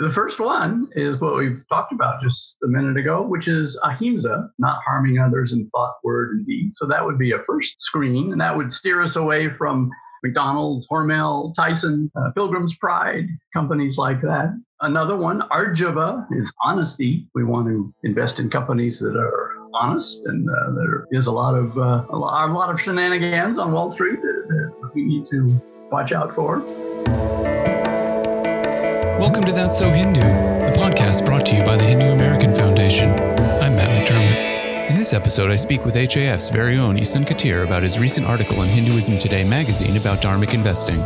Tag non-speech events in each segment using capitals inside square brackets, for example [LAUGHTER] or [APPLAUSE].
The first one is what we've talked about just a minute ago, which is ahimsa, not harming others in thought, word, and deed. So that would be a first screen, and that would steer us away from McDonald's, Hormel, Tyson, uh, Pilgrim's Pride, companies like that. Another one, Arjava, is honesty. We want to invest in companies that are honest, and uh, there is a lot of uh, a, lot, a lot of shenanigans on Wall Street that, that we need to watch out for. Welcome to That's So Hindu, a podcast brought to you by the Hindu American Foundation. I'm Matt McDermott. In this episode, I speak with HAF's very own Easan Katir about his recent article in Hinduism Today magazine about dharmic investing,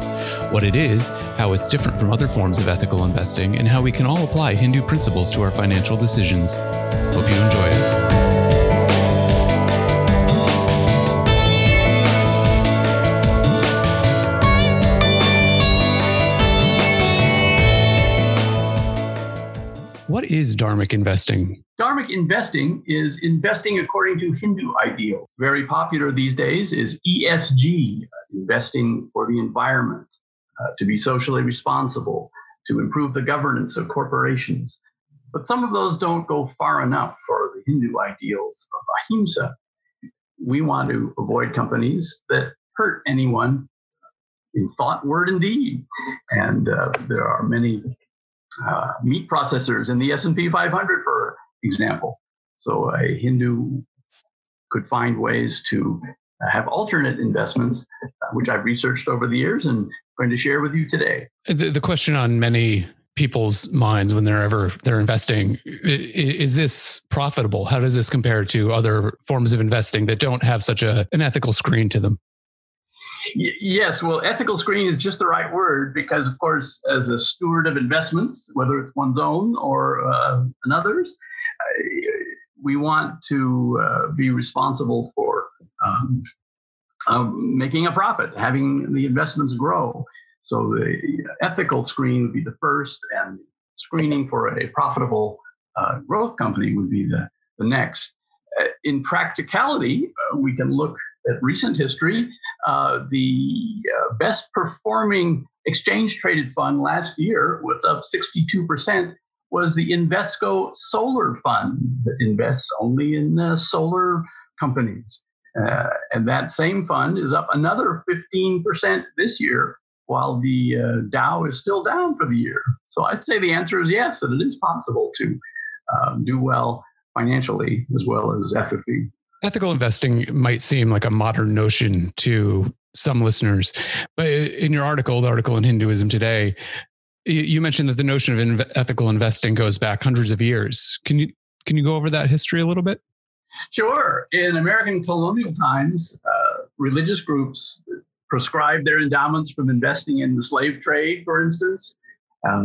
what it is, how it's different from other forms of ethical investing, and how we can all apply Hindu principles to our financial decisions. Hope you enjoy it. Is dharmic investing? Dharmic investing is investing according to Hindu ideals. Very popular these days is ESG, investing for the environment, uh, to be socially responsible, to improve the governance of corporations. But some of those don't go far enough for the Hindu ideals of ahimsa. We want to avoid companies that hurt anyone in thought, word, and deed. And uh, there are many uh, meat processors in the S&P 500, for example. So a Hindu could find ways to have alternate investments, uh, which I've researched over the years and going to share with you today. The, the question on many people's minds when they're ever they're investing is this profitable how does this compare to other forms of investing that don't have such a an ethical screen to them yes, well, ethical screening is just the right word because, of course, as a steward of investments, whether it's one's own or uh, another's, we want to uh, be responsible for um, um, making a profit, having the investments grow. So the ethical screen would be the first, and screening for a profitable uh, growth company would be the, the next. Uh, in practicality, uh, we can look at recent history uh, the uh, best performing exchange traded fund last year was up 62% was the Invesco Solar Fund that invests only in uh, solar companies. Uh, and that same fund is up another 15% this year, while the uh, Dow is still down for the year. So I'd say the answer is yes, that it is possible to um, do well financially as well as ethically Ethical investing might seem like a modern notion to some listeners, but in your article, the article in Hinduism Today, you mentioned that the notion of ethical investing goes back hundreds of years. Can you can you go over that history a little bit? Sure. In American colonial times, uh, religious groups prescribed their endowments from investing in the slave trade, for instance. Uh,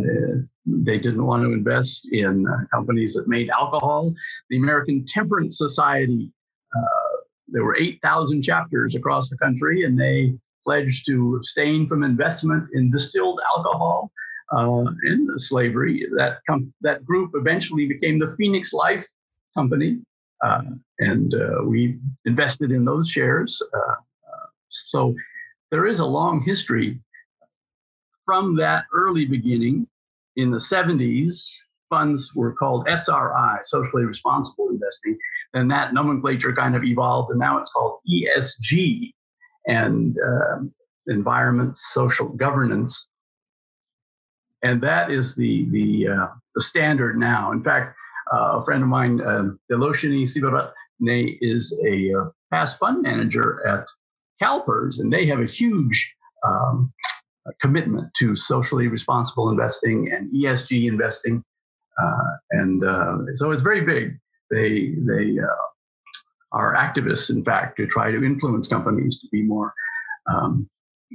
they didn't want to invest in uh, companies that made alcohol. The American Temperance Society uh, there were 8,000 chapters across the country, and they pledged to abstain from investment in distilled alcohol uh, and slavery. That com- that group eventually became the Phoenix Life Company, uh, and uh, we invested in those shares. Uh, so there is a long history from that early beginning in the 70s. Funds were called SRI, socially responsible investing, and that nomenclature kind of evolved, and now it's called ESG, and uh, environment, social governance, and that is the the uh, the standard now. In fact, uh, a friend of mine, uh, Deloshini Sivaratne, is a uh, past fund manager at CalPERS, and they have a huge um, commitment to socially responsible investing and ESG investing. Uh, and uh, so it's very big. They they uh, are activists, in fact, to try to influence companies to be more um,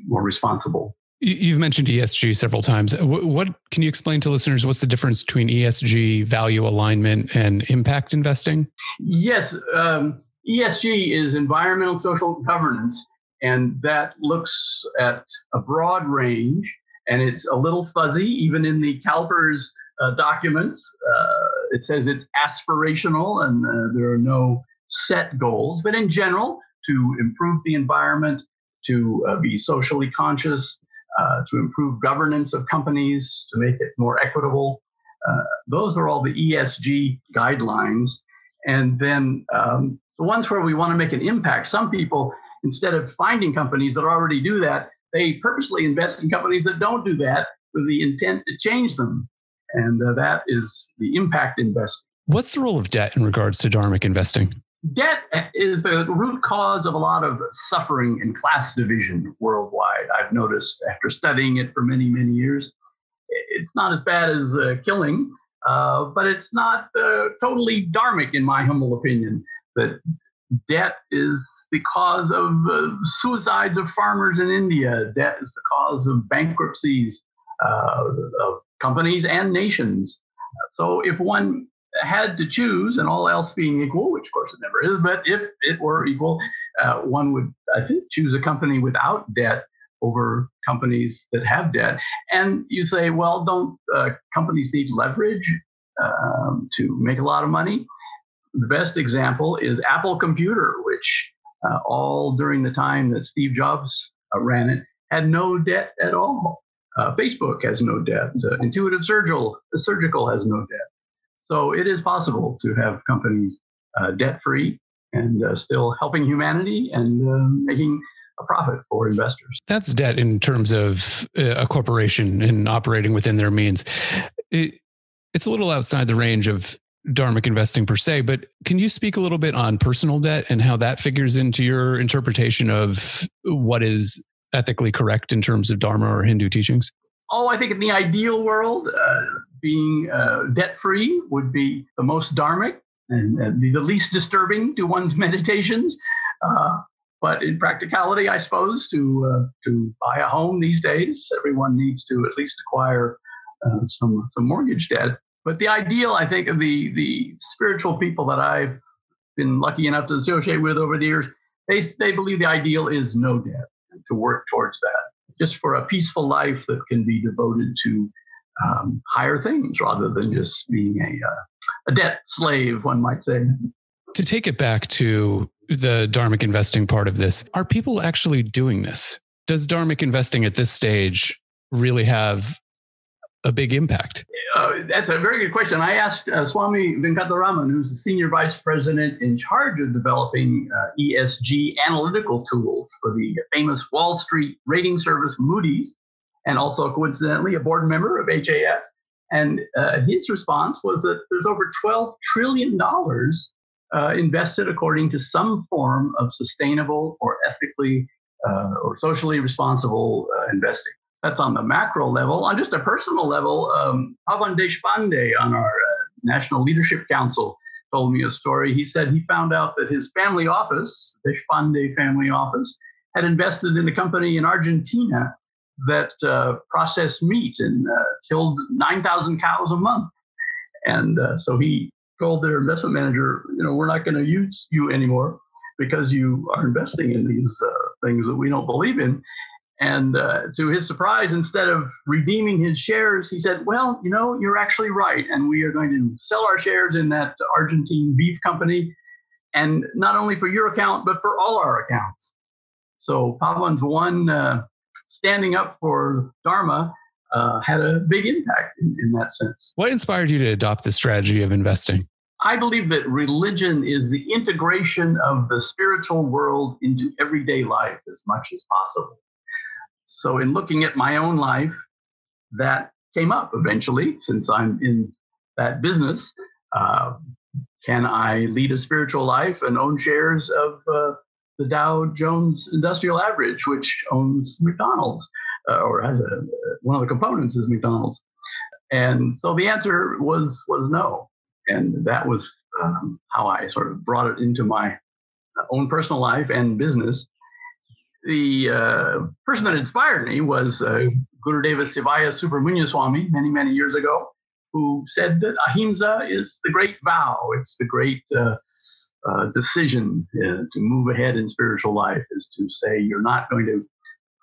more responsible. You've mentioned ESG several times. What can you explain to listeners? What's the difference between ESG, value alignment, and impact investing? Yes, um, ESG is environmental social governance, and that looks at a broad range, and it's a little fuzzy, even in the CalPERS documents. Uh, it says it's aspirational and uh, there are no set goals, but in general, to improve the environment, to uh, be socially conscious, uh, to improve governance of companies, to make it more equitable. Uh, those are all the ESG guidelines. And then um, the ones where we want to make an impact, some people, instead of finding companies that already do that, they purposely invest in companies that don't do that with the intent to change them. And uh, that is the impact investing. What's the role of debt in regards to Dharmic investing? Debt is the root cause of a lot of suffering and class division worldwide. I've noticed after studying it for many, many years. It's not as bad as uh, killing, uh, but it's not uh, totally dharmic, in my humble opinion. That debt is the cause of uh, suicides of farmers in India. Debt is the cause of bankruptcies uh, of companies and nations. So if one had to choose, and all else being equal, which of course it never is, but if it were equal, uh, one would, I think, choose a company without debt over companies that have debt. And you say, well, don't uh, companies need leverage um, to make a lot of money? The best example is Apple Computer, which uh, all during the time that Steve Jobs uh, ran it had no debt at all. Uh, Facebook has no debt. Uh, Intuitive Surgical, Surgical has no debt. So it is possible to have companies uh, debt free and uh, still helping humanity and uh, making a profit for investors. That's debt in terms of uh, a corporation and operating within their means. It, it's a little outside the range of dharmic investing per se, but can you speak a little bit on personal debt and how that figures into your interpretation of what is ethically correct in terms of Dharma or Hindu teachings? Oh, I think in the ideal world, uh, being uh, debt free would be the most dharmic and, and the least disturbing to one's [LAUGHS] meditations. Uh, but in practicality, I suppose to uh, to buy a home these days, everyone needs to at least acquire uh, some some mortgage debt. But the ideal, I think, of the the spiritual people that I've been lucky enough to associate with over the years, they they believe the ideal is no debt, to work towards that, just for a peaceful life that can be devoted to um, higher things rather than just being a, uh, a debt slave, one might say. To take it back to the dharmic investing part of this, are people actually doing this? Does dharmic investing at this stage really have a big impact? Uh, that's a very good question. I asked uh, Swami Venkataraman, who's the senior vice president in charge of developing uh, ESG analytical tools for the famous Wall Street rating service Moody's, and also coincidentally a board member of HAF. And uh, his response was that there's over $12 trillion uh, invested according to some form of sustainable or ethically uh, or socially responsible investing. That's on the macro level. On just a personal level, um, Pavan Deshpande on our uh, National Leadership Council told me a story. He said he found out that his family office, Deshpande family office, had invested in a company in Argentina that uh, processed meat and uh, killed 9,000 cows a month. And uh, so he told their investment manager, you know, we're not going to use you anymore because you are investing in these uh, things that we don't believe in. And uh, to his surprise, instead of redeeming his shares, he said, Well, you know, you're actually right. And we are going to sell our shares in that Argentine beef company. And not only for your account, but for all our accounts. So Pavan's one uh, standing up for Dharma uh, had a big impact in, in that sense. What inspired you to adopt the strategy of investing? I believe that religion is the integration of the spiritual world into everyday life as much as possible. So, in looking at my own life, that came up eventually since I'm in that business. Uh, can I lead a spiritual life and own shares of uh, the Dow Jones Industrial Average, which owns McDonald's uh, or has a one of the components is McDonald's. And so the answer was was no, and that was um, how I sort of brought it into my own personal life and business. The uh, person that inspired me was uh, Gurudeva Sivaya Subramuniyaswami many, many years ago, who said that ahimsa is the great vow. It's the great uh, uh, decision uh, to move ahead in spiritual life is to say you're not going to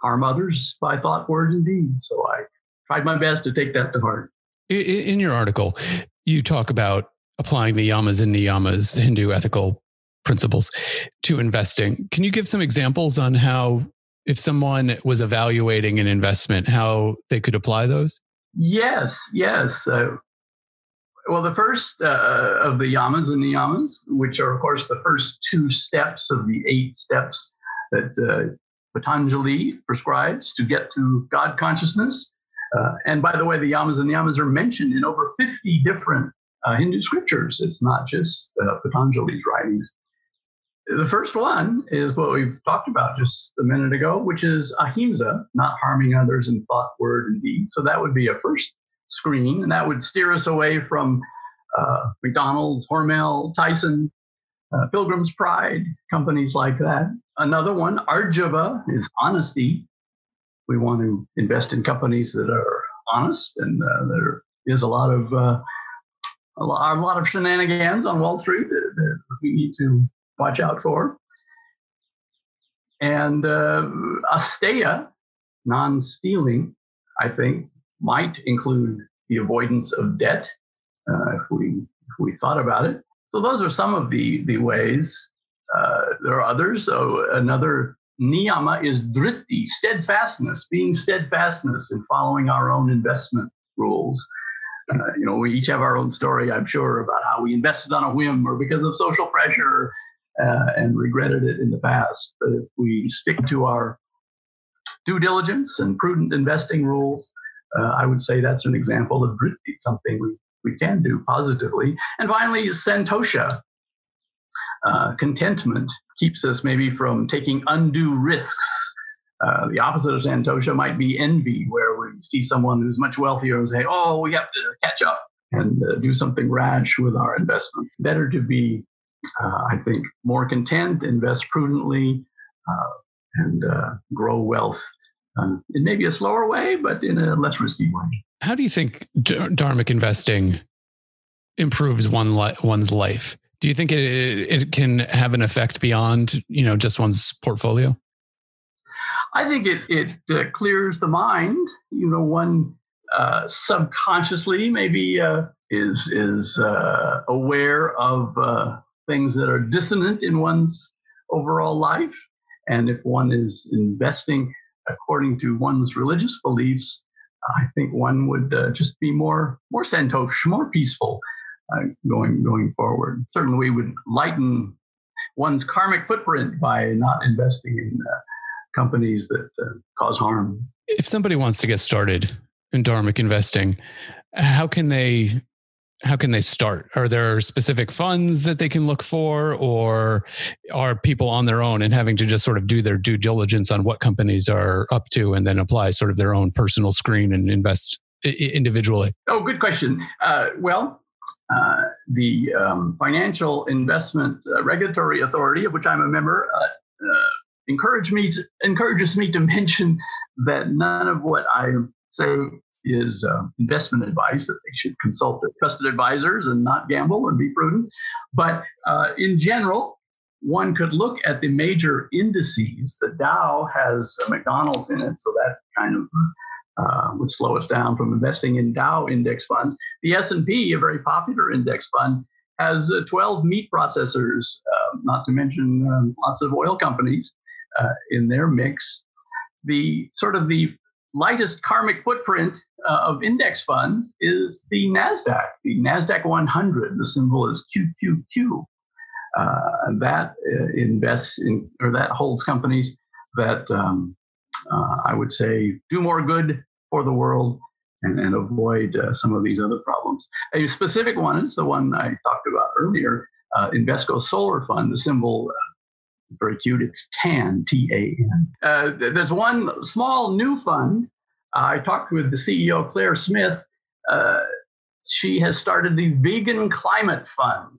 harm others by thought, words, and deeds. So I tried my best to take that to heart. In your article, you talk about applying the yamas and niyamas, Hindu ethical principles, to investing. Can you give some examples on how, if someone was evaluating an investment, how they could apply those? Yes, yes. Uh, Well, the first uh, of the yamas and niyamas, which are, of course, the first two steps of the eight steps that uh, Patanjali prescribes to get to God consciousness. Uh, and by the way, the yamas and niyamas are mentioned in over 50 different uh, Hindu scriptures. It's not just uh, Patanjali's writings. The first one is what we've talked about just a minute ago, which is ahimsa, not harming others in thought, word, and deed. So that would be a first screen, and that would steer us away from uh, McDonald's, Hormel, Tyson, uh, Pilgrim's Pride, companies like that. Another one, Arjava, is honesty. We want to invest in companies that are honest, and uh, there is a lot of uh, a lot, of shenanigans on Wall Street that we need to watch out for. And uh, asteya, non-stealing, I think, might include the avoidance of debt uh, if we if we thought about it. So those are some of the the ways. Uh, there are others. So another niyama is dhriti, steadfastness, being steadfastness in following our own investment rules. Uh, you know, we each have our own story, I'm sure, about how we invested on a whim or because of social pressure uh, and regretted it in the past. But if we stick to our due diligence and prudent investing rules, uh, I would say that's an example of something we, we can do positively. And finally, santosha. Uh, contentment keeps us maybe from taking undue risks. Uh, the opposite of santosha might be envy, where we see someone who's much wealthier and say, "Oh, we have to catch up and uh, do something rash with our investments." Better to be, I think, more content, invest prudently, uh, and uh, grow wealth um, in maybe a slower way, but in a less risky way. How do you think dharmic investing improves one li- one's life? Do you think it, it can have an effect beyond you know just one's portfolio? I think it it uh, clears the mind. You know, one uh, subconsciously maybe uh, is is uh, aware of uh, things that are dissonant in one's overall life, and if one is investing according to one's religious beliefs, I think one would uh, just be more more santosh, more peaceful uh, going going forward. Certainly, we would lighten one's karmic footprint by not investing in uh, companies that uh, cause harm. If somebody wants to get started in dharmic investing, how can they how can they start? Are there specific funds that they can look for, or are people on their own and having to just sort of do their due diligence on what companies are up to and then apply sort of their own personal screen and invest individually? Oh, good question. Uh, well, uh, the um, Financial Investment uh, Regulatory Authority, of which I'm a member, uh, uh, encourage me to, encourages me to [LAUGHS] mention that none of what I say is uh, investment advice that they should consult their trusted advisors and not gamble and be prudent. But uh, in general, one could look at the major indices. The Dow has McDonald's in it, so that kind of uh, would slow us down from investing in Dow index funds. The S&P, a very popular index fund, has uh, 12 meat processors, uh, not to mention um, lots of oil companies uh, in their mix. The sort of the lightest karmic footprint uh, of index funds is the NASDAQ, the NASDAQ 100. The symbol is QQQ. Uh, that uh, invests in, or that holds companies that um, uh, I would say do more good for the world and, and avoid uh, some of these other problems. A specific one is the one I talked about earlier, Invesco Solar Fund. The symbol is very cute. It's TAN, T A N. Uh, there's one small new fund I talked with the CEO, Claire Smith. Uh, she has started the Vegan Climate Fund.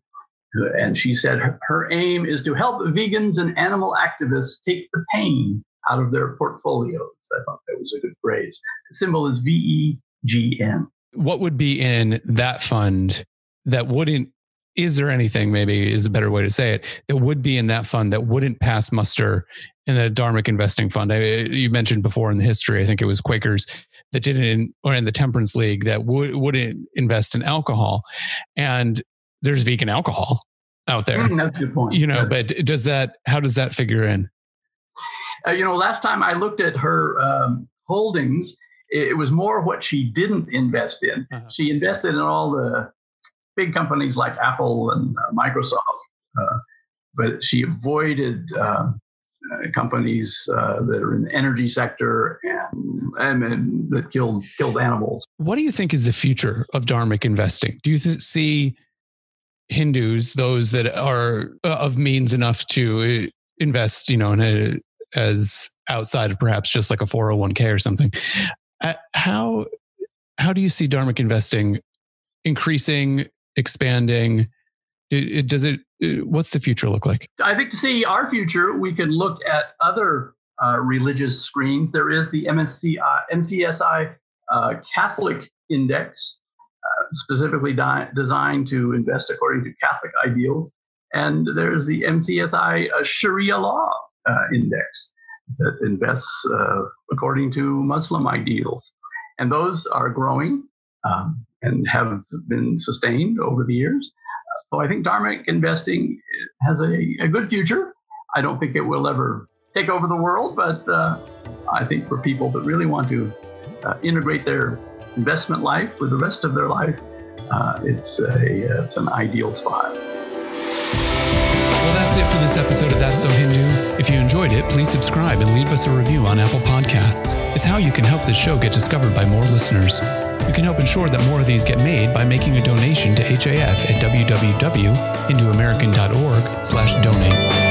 And she said her, her, aim is to help vegans and animal activists take the pain out of their portfolios. I thought that was a good phrase. The symbol is V E G N. What would be in that fund that wouldn't is there anything maybe is a better way to say it that would be in that fund that wouldn't pass muster in the dharmic investing fund? I, you mentioned before in the history i think it was quakers that didn't or in the temperance league that would, wouldn't invest in alcohol. And there's vegan alcohol out there. Mm, that's a good point. You know but does that how does that figure in? Uh, you know last time i looked at her um, holdings it was more what she didn't invest in. Uh-huh. she invested in all the big companies like Apple and uh, Microsoft, uh, but she avoided uh, companies that are in the energy sector and, and, and, that killed killed animals. What do you think is the future of dharmic investing? Do you th- see Hindus, those that are of means enough to invest, you know, in a, as outside of perhaps just like a 401k or something. Uh, how how do you see dharmic investing increasing, expanding? does it? Uh, what's the future look like? I think to see our future, we can look at other uh, religious screens. There is the MSCI, MCSI uh, Catholic Index, uh, specifically di- designed to invest according to Catholic ideals. And there's the MCSI uh, Sharia Law uh, Index that invests uh, according to Muslim ideals. And those are growing um, and have been sustained over the years. So I think dharmic investing has a, a, good future. I don't think it will ever take over the world, but uh, I think for people that really want to uh, integrate their investment life with the rest of their life, uh, it's, a, it's an ideal spot. Well, that's it for this episode of That's So Hindu. If you enjoyed it, please subscribe and leave us a review on Apple Podcasts. It's how you can help this show get discovered by more listeners. You can help ensure that more of these get made by making a donation to HAF at www.hinduamerican.org slash donate.